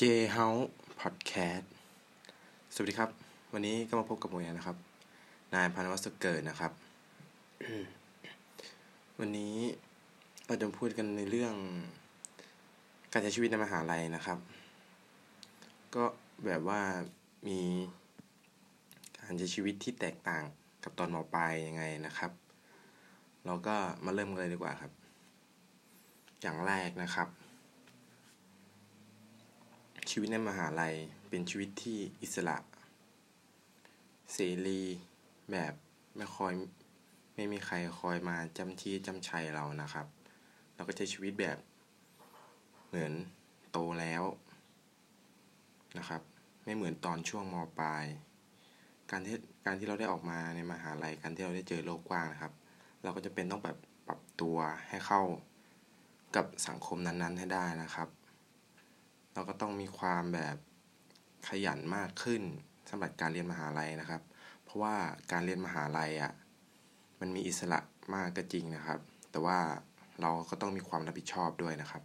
J House Podcast สวัสดีครับ วันนี้ก็มาพบกับผมนะครับ นายพันวัสเกิดนะครับ วันนี้เราจะพูดกันในเรื่อง การใช้ชีวิตในมหาลัยนะครับ ก็แบบว่ามีการใช้ชีวิตที่แตกต่างกับตอนมปลายยังไงนะครับ เราก็มาเริ่มกันเลยดีกว่าครับ อย่างแรกนะครับ ชีวิตในมหาลัยเป็นชีวิตที่อิสระ เสรีแบบไม่คอยไม่มีใครคอยมาจำที่จำชัยเรานะครับ เราก็ใช้ชีวิตแบบเหมือนโตแล้วนะครับ ไม่เหมือนตอนช่วงมปลาย การที่การที่เราได้ออกมาในมหาลัยการที่เราได้เจอโลกกว้างนะครับ เราก็จะเป็นต้องแบบปรับตัวให้เข้ากับสังคมนั้นๆให้ได้นะครับ เราก็ต้องมีความแบบขยันมากขึ้นสำหรับการเรียนมหาลัยนะครับ เพราะว่าการเรียนมหาลัยอะ่ะมันมีอิสระมากก็จริงนะครับ แต่ว่าเราก็ต้องมีความรับผิดชอบด้วยนะครับ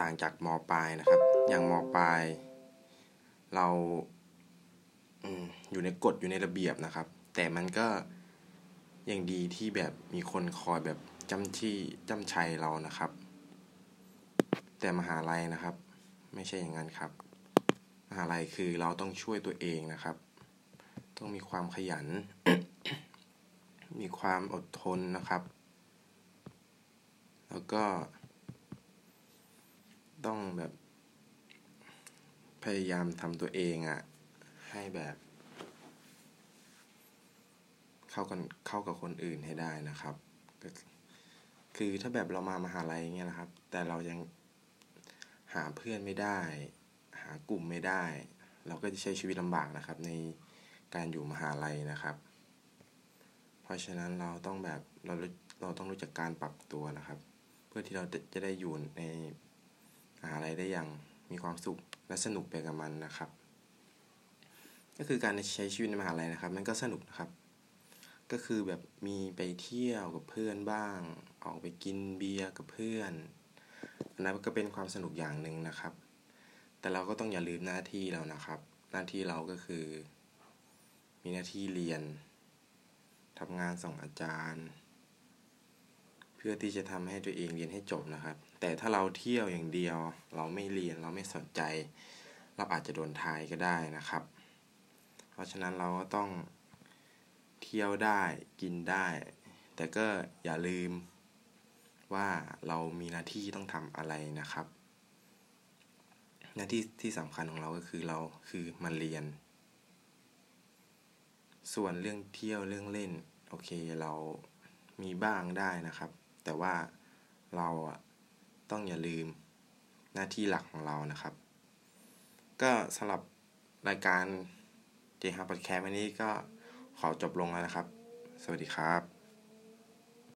ต่างจากมปลายนะครับ อย่างมปลาย เราอยู่ในกฎอยู่ในระเบียบนะครับ แต่มันก็ยังดีที่แบบมีคนคอยแบบจำที่จำชัยเรานะครับ แต่มหาลัยนะครับ ไม่ใช่อย่างนั้นครับ มหาลัยคือเราต้องช่วยตัวเองนะครับ ต้องมีความขยัน มีความอดทนนะครับ แล้วก็ ต้องแบบ พยายามทำตัวเองอะ่ะ ให้แบบ เข้ากันเข้ากับคนอื่นให้ได้นะครับคือถ้าแบบเรามามหาลัยเงี้ยนะครับ แต่เรายัง หาเพื่อนไม่ได้ หากลุ่มไม่ได้ เราก็จะใช้ชีวิตลำบากนะครับ ในการอยู่มหาลัยนะครับ เพราะฉะนั้นเราต้องแบบเราเราต้องรู้จักการปรับตัวนะครับ เพื่อที่เราจะได้อยู่ในมหาลัยได้อย่างมีความสุขและสนุกไปกับมันนะครับ ก็คือการใช้ชีวิตในมหาลัยนะครับ มันก็สนุกนะครับ ก็คือแบบมีไปเที่ยวกับเพื่อนบ้าง ออกไปกินเบียร์กับเพื่อน อันนั้นก็เป็นความสนุกอย่างหนึ่งนะครับ แต่เราก็ต้องอย่าลืมหน้าที่เรานะครับ หน้าที่เราก็คือ มีหน้าที่เรียนทำงานส่งอาจารย์ เพื่อที่จะทำให้ตัวเองเรียนให้จบนะครับ แต่ถ้าเราเที่ยวอย่างเดียว เราไม่เรียนเราไม่สนใจ เราอาจจะโดนทายก็ได้นะครับ เพราะฉะนั้นเราก็ต้องเที่ยวได้กินได้ แต่ก็อย่าลืม ว่าเรามีหน้าที่ต้องทำอะไรนะครับ หน้าที่ที่สำคัญของเราก็คือเราคือมาเรียน ส่วนเรื่องเที่ยวเรื่องเล่น โอเคเรามีบ้างได้นะครับ แต่ว่าเราอะต้องอย่าลืมหน้าที่หลักของเรานะครับ ก็สำหรับรายการเจฮาร์ดแคร์วันนี้ก็ขอจบลงแล้วนะครับ สวัสดีครับ